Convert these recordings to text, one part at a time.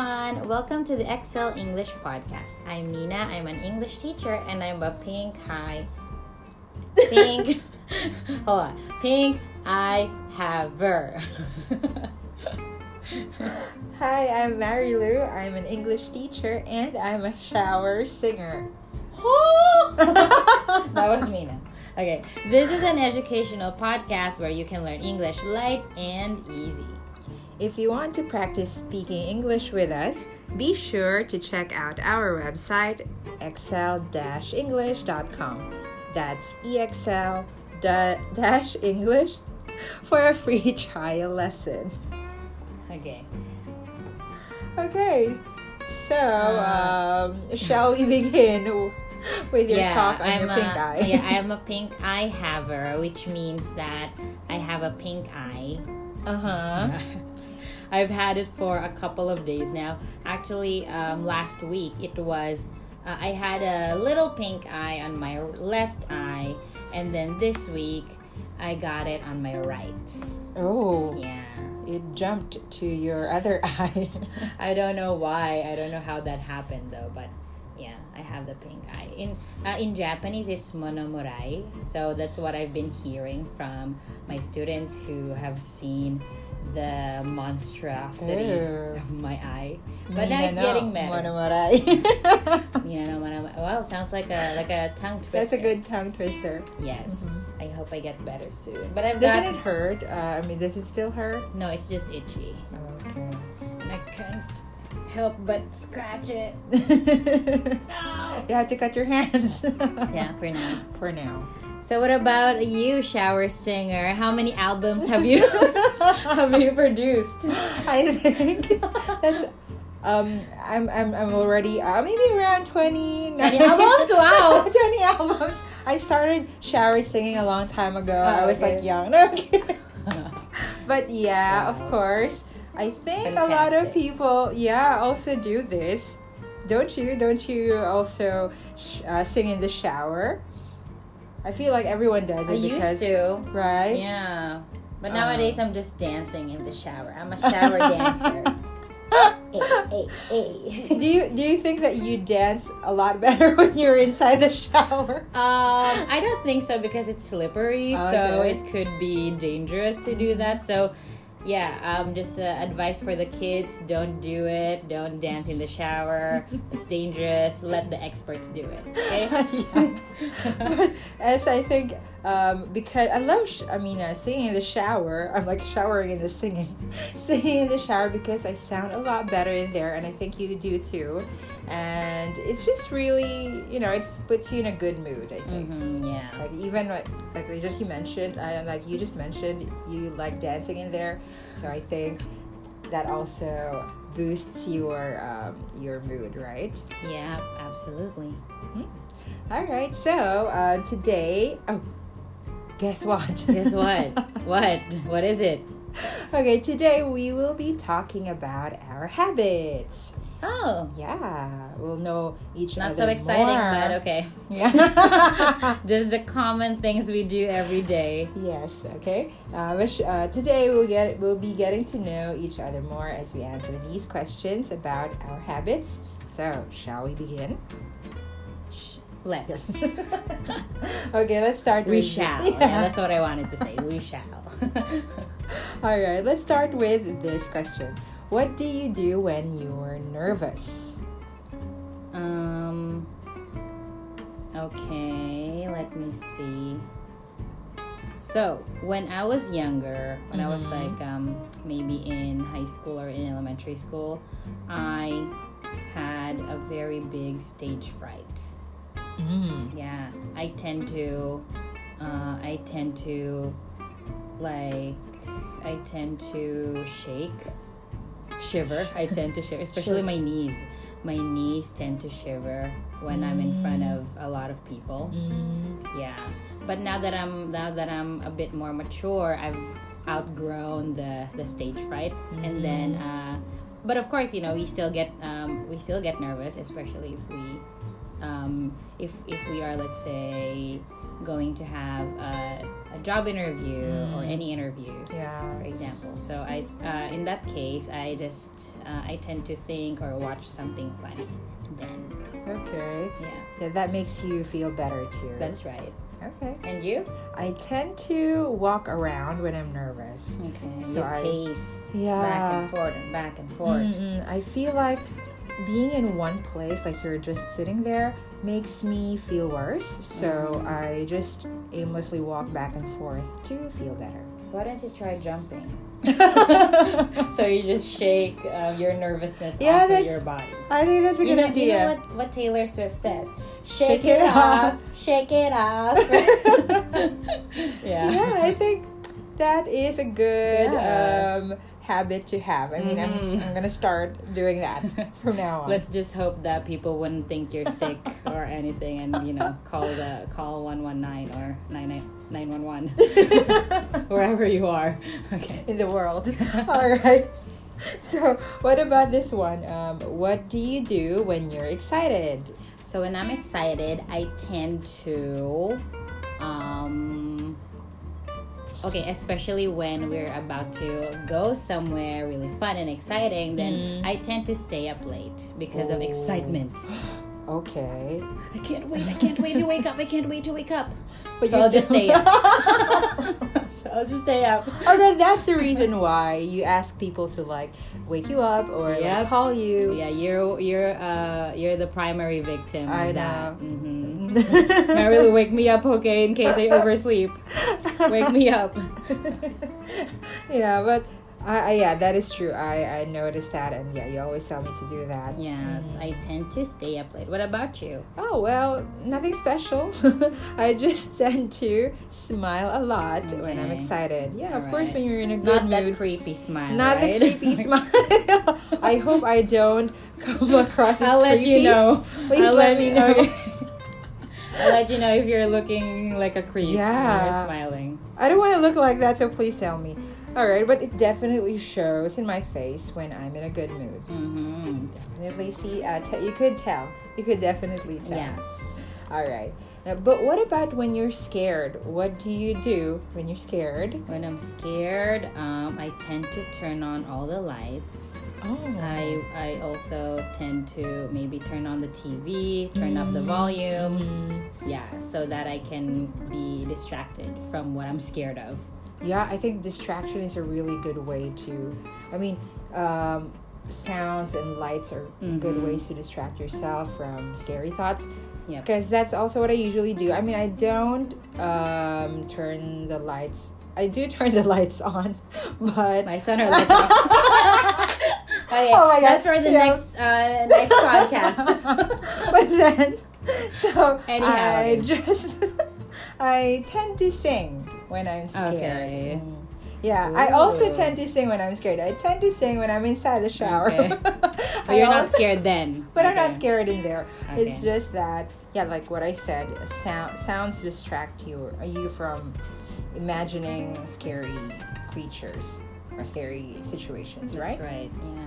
everyone. Welcome to the Excel English podcast. I'm Nina. I'm an English teacher and I'm a pink high pink hold on. Pink eye haver. Hi, I'm Mary Lou. I'm an English teacher and I'm a shower singer. that was Mina. Okay, this is an educational podcast where you can learn English light and easy. If you want to practice speaking English with us, be sure to check out our website exl-english.com. That's exl dash English for a free trial lesson. Okay. Okay, so Uh, um, shall we begin with your talk on I'm your a, pink eye? yeah, I'm a pink eye haver, which means that I have a pink eye. uh huh. I've had it for a couple of days now. Actually, um, last week it was. Uh, I had a little pink eye on my left eye, and then this week I got it on my right. Oh, Yeah. it jumped to your other eye. I don't know why. I don't know how that happened though, but yeah, I have the pink eye. In uh, in Japanese, it's monomorai. So that's what I've been hearing from my students who have seen the monstrosity Ew. of my eye. But now it's getting better. You know, wow, sounds like a like a tongue twister. That's a good tongue twister. Yes, I hope I get better soon. But I've Doesn't got it hurt? Uh, I mean, does it still hurt? no, it's just itchy. Okay. I can't help but scratch it. No. you have to cut your hands. Yeah, for now. For now. So what about you, shower singer? How many albums have you have you produced? I think that's um I'm I'm I'm already uh, maybe around 20 20 albums? Wow. 20 albums. I started shower singing a long time ago. I was okay. like young. No, But yeah, of course. I think a lot of people yeah also do this. Don't you? Don't you also sh- uh, sing in the shower? I feel like everyone does it I because used to. right? Yeah. But Um, nowadays I'm just dancing in the shower. I'm a shower dancer. Hey, hey, hey. do you do you think that you dance a lot better when you're inside the shower? Um, I don't think so because it's slippery, so Okay. it could be dangerous to do that. So, yeah, um, just uh, advice for the kids: don't do it. Don't dance in the shower. It's dangerous. Let the experts do it. Okay. Yeah. but as I think, um, because I love, sh- I mean, uh, singing in the shower. I'm like showering in the singing, singing in the shower because I sound a lot better in there, and I think you do too. And it's just really, you know, it puts you in a good mood. I think. hmm yeah. Like even like, like just you mentioned, and like you just mentioned, you like dancing in there. So I think that also boosts your um, your mood, right? Yeah. Absolutely. All right, so uh, today, oh, guess what? Guess what? what? What is it? okay, today we will be talking about our habits. Oh, Yeah, we'll know each not other so exciting, more. but okay. Yeah. Just the common things we do every day. Yes. Okay. Uh, sh- uh, today we'll get we'll be getting to know each other more as we answer these questions about our habits. So, shall we begin? Let's. okay, let's start. We with shall. Yeah. Yeah, that's what I wanted to say. We shall. All right, let's start with this question. What do you do when you're nervous? um. Okay, let me see. So, when I was younger, when I was Mhm. like um, maybe in high school or in elementary school, I had a very big stage fright. Mm. Yeah, I tend to, uh, I tend to, like, I tend to shake, shiver. I tend to shiver, especially my knees. My knees tend to shiver when I'm in front Mm. of a lot of people. Mm. Yeah, but now that I'm now that I'm a bit more mature, I've outgrown the the stage fright, and then. Uh, but of course, you know, we still get um, we still get nervous, especially if we um, if if we are let's say going to have a, a job interview or any interviews Yeah. for example so i uh, in that case i just uh, i tend to think or watch something funny then Okay. yeah Yeah, that makes you feel better too. that's right okay. and you I tend to walk around when I'm nervous. okay So you I- pace Yeah. back and forth and back and forth Mm-mm. I feel like being in one place, like you're just sitting there, makes me feel worse. So I just aimlessly walk back and forth to feel better. why don't you try jumping so you just shake uh, your nervousness Yeah, off of your body I think that's a you good know, idea. you know what, what Taylor Swift says? Shake Shake, it it, off. off, shake it off. yeah. yeah, I think that is a good Yeah. um, habit to have. I mean, I'm, Mhm. I'm gonna start doing that from now on. Let's just hope that people wouldn't think you're sick or anything, and you know, call the call one one nine or nine nine one one wherever you are. Okay. in the world. All right. So, what about this one? Um, what do you do when you're excited? So when I'm excited, I tend to, um, okay, especially when we're about to go somewhere really fun and exciting, then Mm. I tend to stay up late because of Oh. excitement. Okay. I can't wait! I can't wait to wake up! I can't wait to wake up! But So I'll just stay up. so I'll just stay up. okay, that's the reason why you ask people to like wake you up or like, call you. Yeah, you're you're uh you're the primary victim of I that. know. Mm-hmm. Marilyn, wake me up, okay, in case I oversleep. Wake me up. yeah, but I, I yeah, that is true. I I noticed that, and yeah, you always tell me to do that. Yes, mm. I tend to stay up late. What about you? Oh well, nothing special. I just tend to smile a lot when I'm excited. Yeah, of course, when you're in a good Not that mood. creepy smile. Not right? the creepy smile. I hope I don't come across as I'll let creepy. you know. Please I'll let me know. okay. Let you know if you're looking like a creep. Yeah. Smiling. I don't want to look like that, so please tell me. All right, but it definitely shows in my face when I'm in a good mood. Mm-hmm. Definitely see. Uh, t- you could tell. You could definitely tell. Yes. All right. Now, but what about when you're scared? What do you do when you're scared? When I'm scared, um, I tend to turn on all the lights. Oh. I I also tend to maybe turn on the TV, turn up the volume. Mm. Yeah, so that I can be distracted from what I'm scared of. Yeah, I think distraction is a really good way to. I mean, um, sounds and lights are good Mhm. ways to distract yourself from scary thoughts. Yep. Because that's also what I usually do. I mean, I don't um, turn the lights. I do turn the lights on, but Lights on or lights off? okay, Oh my God, that's for the yeah. next uh, next podcast. but then, so Anyhow. I just I tend to sing when I'm scared. Okay. Mm. Yeah, I also tend to sing when I'm scared. I tend to sing when I'm inside the shower. Okay. But you're not scared then. But I'm not scared in there. It's just that, yeah, like what I said, sound, sounds distract you, you from imagining scary creatures or scary situations, That's right? right. Yeah.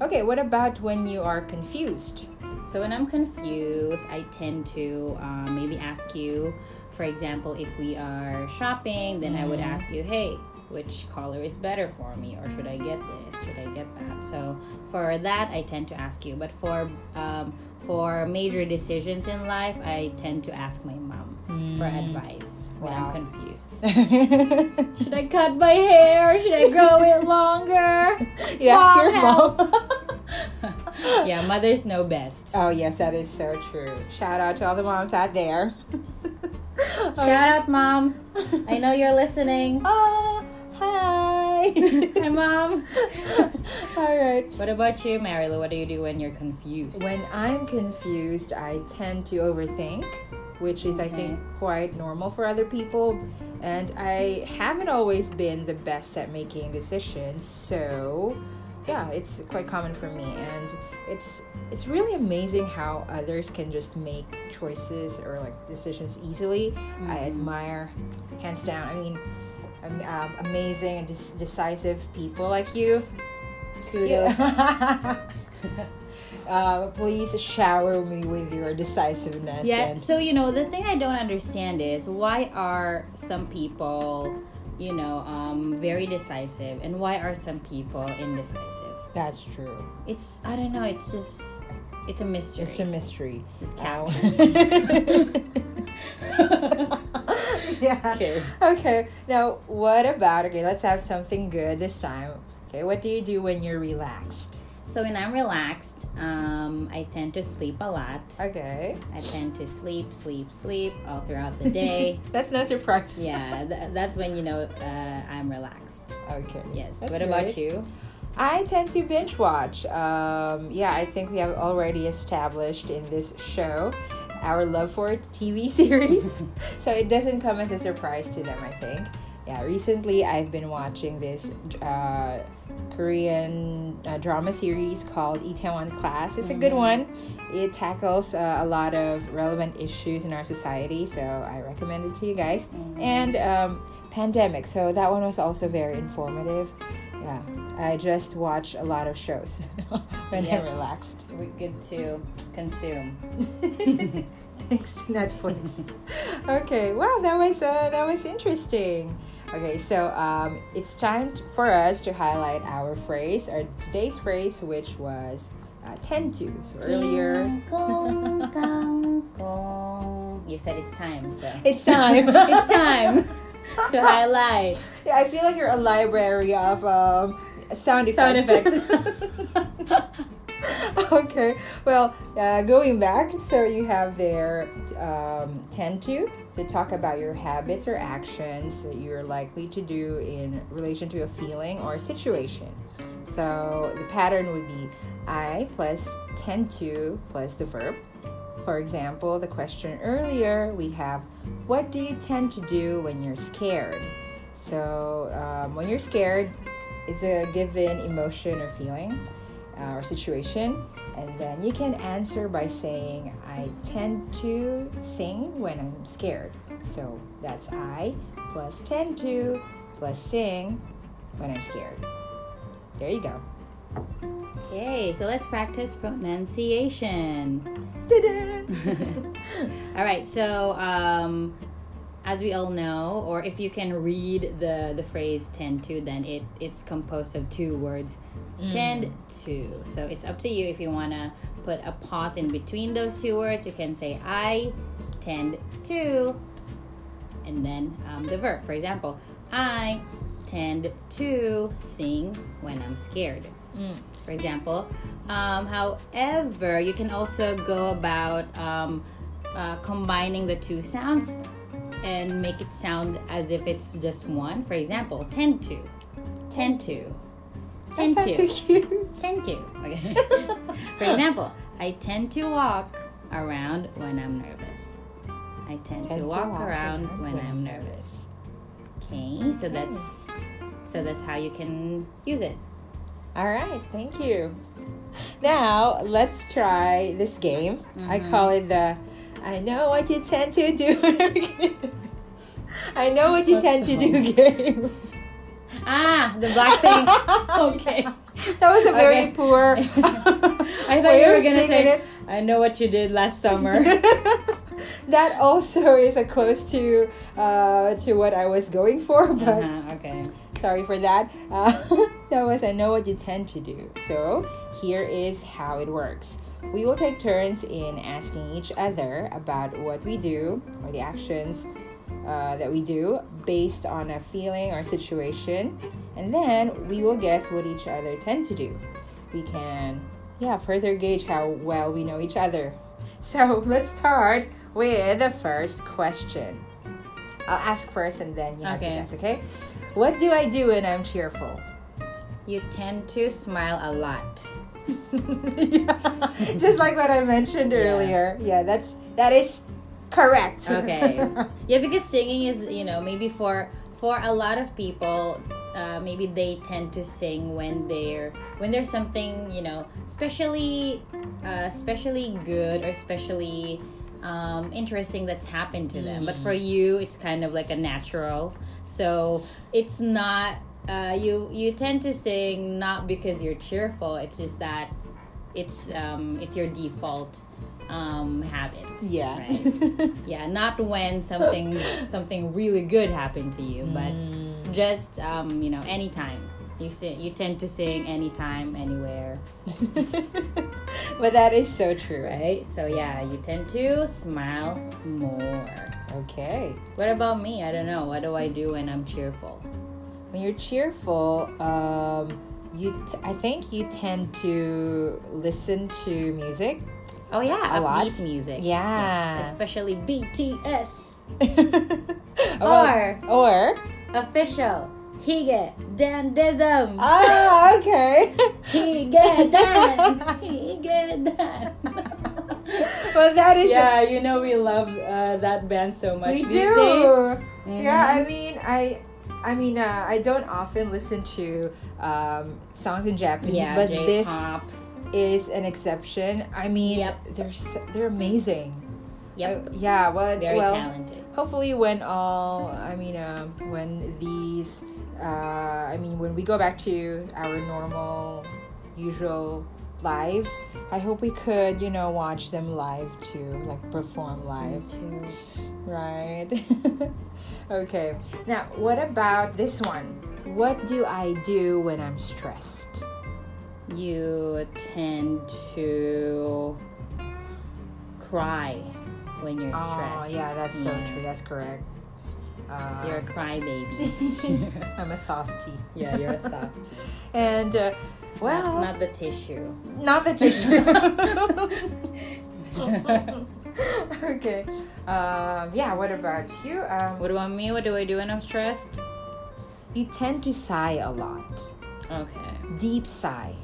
Okay, what about when you are confused? So when I'm confused, I tend to um, maybe ask you, for example, if we are shopping, then I would Mhm. ask you, hey, which color is better for me, or should I get this? Should I get that? So for that, I tend to ask you. But for um, for major decisions in life, I tend to ask my mom for Mm. advice when Wow. I'm confused. Should I cut my hair? Should I grow it longer? you ask your Mom, mom. yeah, mothers know best. Oh yes, that is so true. Shout out to all the moms out there. Shout out, mom. I know you're listening. Ah, hi. Hi, mom. all right. What about you, Marilu? What do you do when you're confused? When I'm confused, I tend to overthink, which is, I think, quite normal for other people. And I haven't always been the best at making decisions, so yeah, it's quite common for me. And it's it's really amazing how others can just make choices or like decisions easily. I Mhm. admire, hands down. I mean, um, amazing and dis- decisive people like you. kudos. Yeah. uh, please shower me with your decisiveness. Yeah. and- So you know, the thing I don't understand is why are some people, you know, um, very decisive, and why are some people indecisive? that's true. It's I don't know. It's just it's a mystery. It's a mystery. Cow. yeah. Okay. Okay. Now, what about? Okay, let's have something good this time. Okay, what do you do when you're relaxed? So when I'm relaxed, um, I tend to sleep a lot. Okay. I tend to sleep, sleep, sleep all throughout the day. That's not surprising. yeah, th- that's when you know uh, I'm relaxed. Okay. Yes. That's what about you? I tend to binge watch. Um, yeah, I think we have already established in this show our love for TV series. so it doesn't come as a surprise to them, I think. Yeah, recently I've been watching this uh, Korean uh, drama series called Itaewon Class. It's a good one. It tackles uh, a lot of relevant issues in our society, so I recommend it to you guys. And um, pandemic, so that one was also very informative. Yeah, I just watch a lot of shows when Yep. I'm relaxed. It's good to consume. Thanks to Netflix. okay, wow, that was uh, that was interesting. Okay, so um, it's time for us to highlight our phrase, our today's phrase, which was uh, tend to. So earlier, Gong, gong, gong. You said it's time, so it's time. it's time to highlight Yeah, I feel like you're a library of um, sound sound effects. effects. okay, well, uh, going back, so you have there um, tend to to talk about your habits or actions that you're likely to do in relation to a feeling or a situation. So the pattern would be I plus tend to plus the verb. For example, the question earlier we have what do you tend to do when you're scared? So um, when you're scared, it's a given emotion or feeling uh, or situation. And then you can answer by saying, I tend to sing when I'm scared. So that's I plus tend to plus sing when I'm scared. There you go. okay, so let's practice pronunciation. All right, so um, as we all know, or if you can read the the phrase "tend to," then it it's composed of two words, tend to. So it's up to you if you wanna put a pause in between those two words. You can say "I tend to," and then um, the verb. For example, I tend to sing when I'm scared Mm. for example. Um, however, you can also go about um, uh, combining the two sounds and make it sound as if it's just one. For example, tend to, tend to, tend That to, so tend to. Okay. for example, I tend to walk around when I'm nervous. I tend, to walk, around when I'm nervous. Okay, so that's so that's how you can use it. All right, thank you. Now let's try this game. I mm-hmm. call it the I know what you tend to do. I know what you tend to do game. Ah, the black thing. okay. That was a very Okay. poor. I thought you were gonna say, it. "I know what you did last summer." that also is a close to uh, to what I was going for, but uh-huh, okay. sorry for that. Uh, that was I know what you tend to do. So here is how it works. We will take turns in asking each other about what we do or the actions uh, that we do based on a feeling or situation, and then we will guess what each other tend to do. We can, yeah, further gauge how well we know each other. So let's start with the first question. I'll ask first, and then you have Okay. to guess. Okay? What do I do when I'm cheerful? You tend to smile a lot. Yeah. Just like what I mentioned Yeah. earlier. Yeah, that's that is correct. Okay. yeah, because singing is, you know, maybe for for a lot of people, uh, maybe they tend to sing when they're when there's something, you know, especially uh, especially good or especially um, interesting that's happened to them. But for you, it's kind of like a natural. So it's not. Uh, you you tend to sing not because you're cheerful. It's just that it's um it's your default um habit. Yeah. Right. yeah, not when something something really good happened to you, but Mm. just um you know anytime. You sing, you tend to sing anytime, anywhere, but that is so true. right? So yeah, you tend to smile more. Okay. What about me? I don't know. What do I do when I'm cheerful? When you're cheerful, um, you t- I think you tend to listen to music. Oh yeah, A lot? music. Yeah. Yes, especially BTS or or official Hige Dandism. ah okay. Hige Dan. Hige Dan. well, that is yeah, you know we love uh, that band so much we these do. days. Yeah. I mean, I, I mean, uh, I don't often listen to um, songs in Japanese, yeah, but this J-pop. is an exception. I mean, Yep. they're they're amazing. Yep, Uh, yeah. Well, very well, talented. hopefully when all i mean um, when these uh, i mean when we go back to our normal usual lives. I hope we could you know watch them live too like perform live. too. right? Okay. Now what about this one? What do i do when i'm stressed? You tend to cry when you're stressed. oh yeah that's so true. That's correct. Uh, You're a crybaby. i'm a softie. Yeah, you're a softie. and uh, well not, not the tissue. Not the tissue. okay. Um, yeah, what about you? Um, What about me? What do I do when I'm stressed? you tend to sigh a lot. Okay. Deep sighs.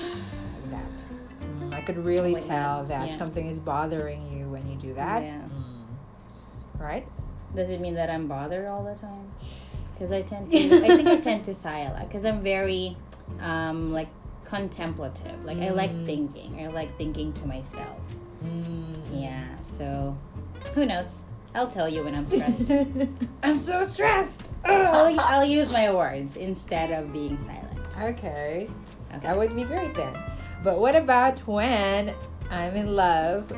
Like that. Mm, I could really Like tell that, that yeah. something is bothering you when you do that. Yeah. Right? Does it mean that I'm bothered all the time? Because I tend to. I think I tend to sigh a lot. Because I'm very, um, like contemplative. Like I like Mm. thinking. I like thinking to myself. Mm. Yeah. So, who knows? I'll tell you when I'm stressed. I'm so stressed. I'll, I'll use my words instead of being silent. okay. Okay. That would be great then. But what about when I'm in love?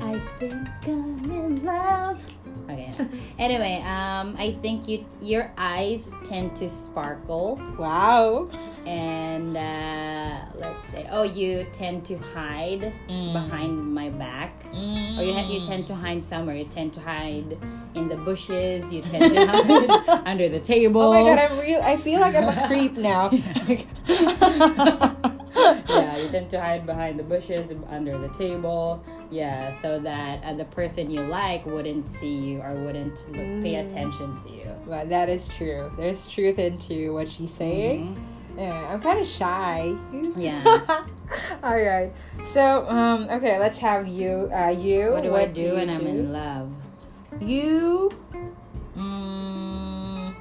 I think I'm in love. Okay. anyway, um, I think you your eyes tend to sparkle, Wow. and uh, let's say, oh, you tend to hide Mm. behind my back, or you ha- you tend to hide somewhere. You tend to hide in the bushes. You tend to hide under the table. Oh my god, I'm real. I feel like I'm a creep now. yeah, you tend to hide behind the bushes under the table. Yeah, so that uh, the person you like wouldn't see you or wouldn't look, pay Mm. attention to you. Well, that is true. There's truth into what she's saying. Yeah, I'm kind of shy. Mm-hmm. Yeah. All right. So, um, okay, let's have you. Uh, you. What do I do you when I'm in love? You. Mm,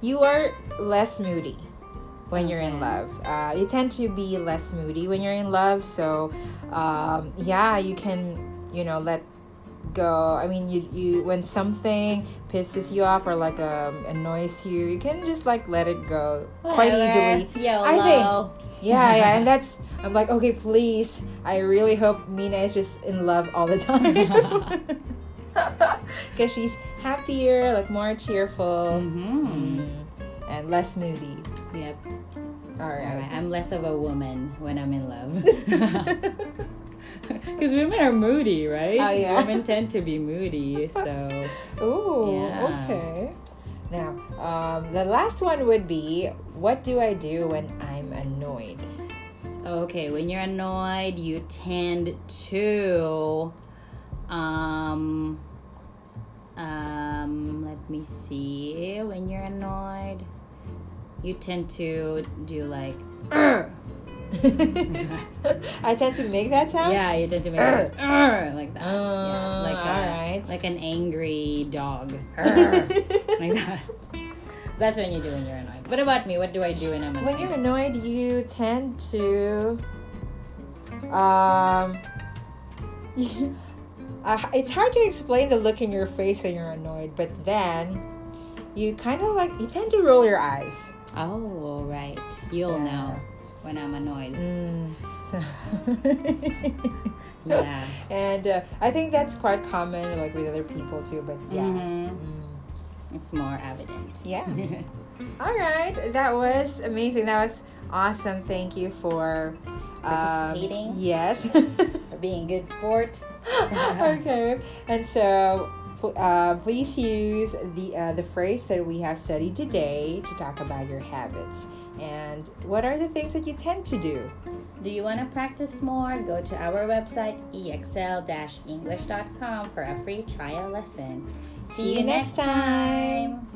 you are less moody when you're in love. Uh, you tend to be less moody when you're in love. So, um, yeah, you can, you know, let go. I mean, you you when something pisses you off or like um, annoys you, you can just like let it go quite Whatever. easily. YOLO. I think- Yeah, yeah, and that's I'm like, okay, please. I really hope Mina is just in love all the time. Because she's happier, like more cheerful, hmm mm, and less moody. Yep. All All right. right. I'm less of a woman when I'm in love. Because women are moody, right? Oh, yeah. Women tend to be moody, so. Ooh, Yeah. okay. Now, um, the last one would be, what do I do when I'm annoyed? Okay, when you're annoyed, you tend to um um let me see. When you're annoyed, you tend to do like I tend to make that sound. yeah, you tend to make it like that. yeah, Uh, like a, alright. like an angry dog. Like that. That's when you do when you're annoyed. What about me? What do I do when I'm annoyed? when you're annoyed, you tend to um. uh, it's hard to explain the look in your face when you're annoyed, but then you kind of like you tend to roll your eyes. Oh, right. You'll Yeah. know. when I'm annoyed. Mm. So Yeah. and uh, I think that's quite common, like with other people too. But yeah. Mhm. Mm. It's more evident. Yeah. All right, that was amazing. That was awesome. Thank you for um, Participating. yes. For being good sport. okay, and so uh, please use the uh, the phrase that we have studied today to talk about your habits and what are the things that you tend to do. Do you want to practice more? Go to our website exl-english.com for a free trial lesson. See, See you next next time.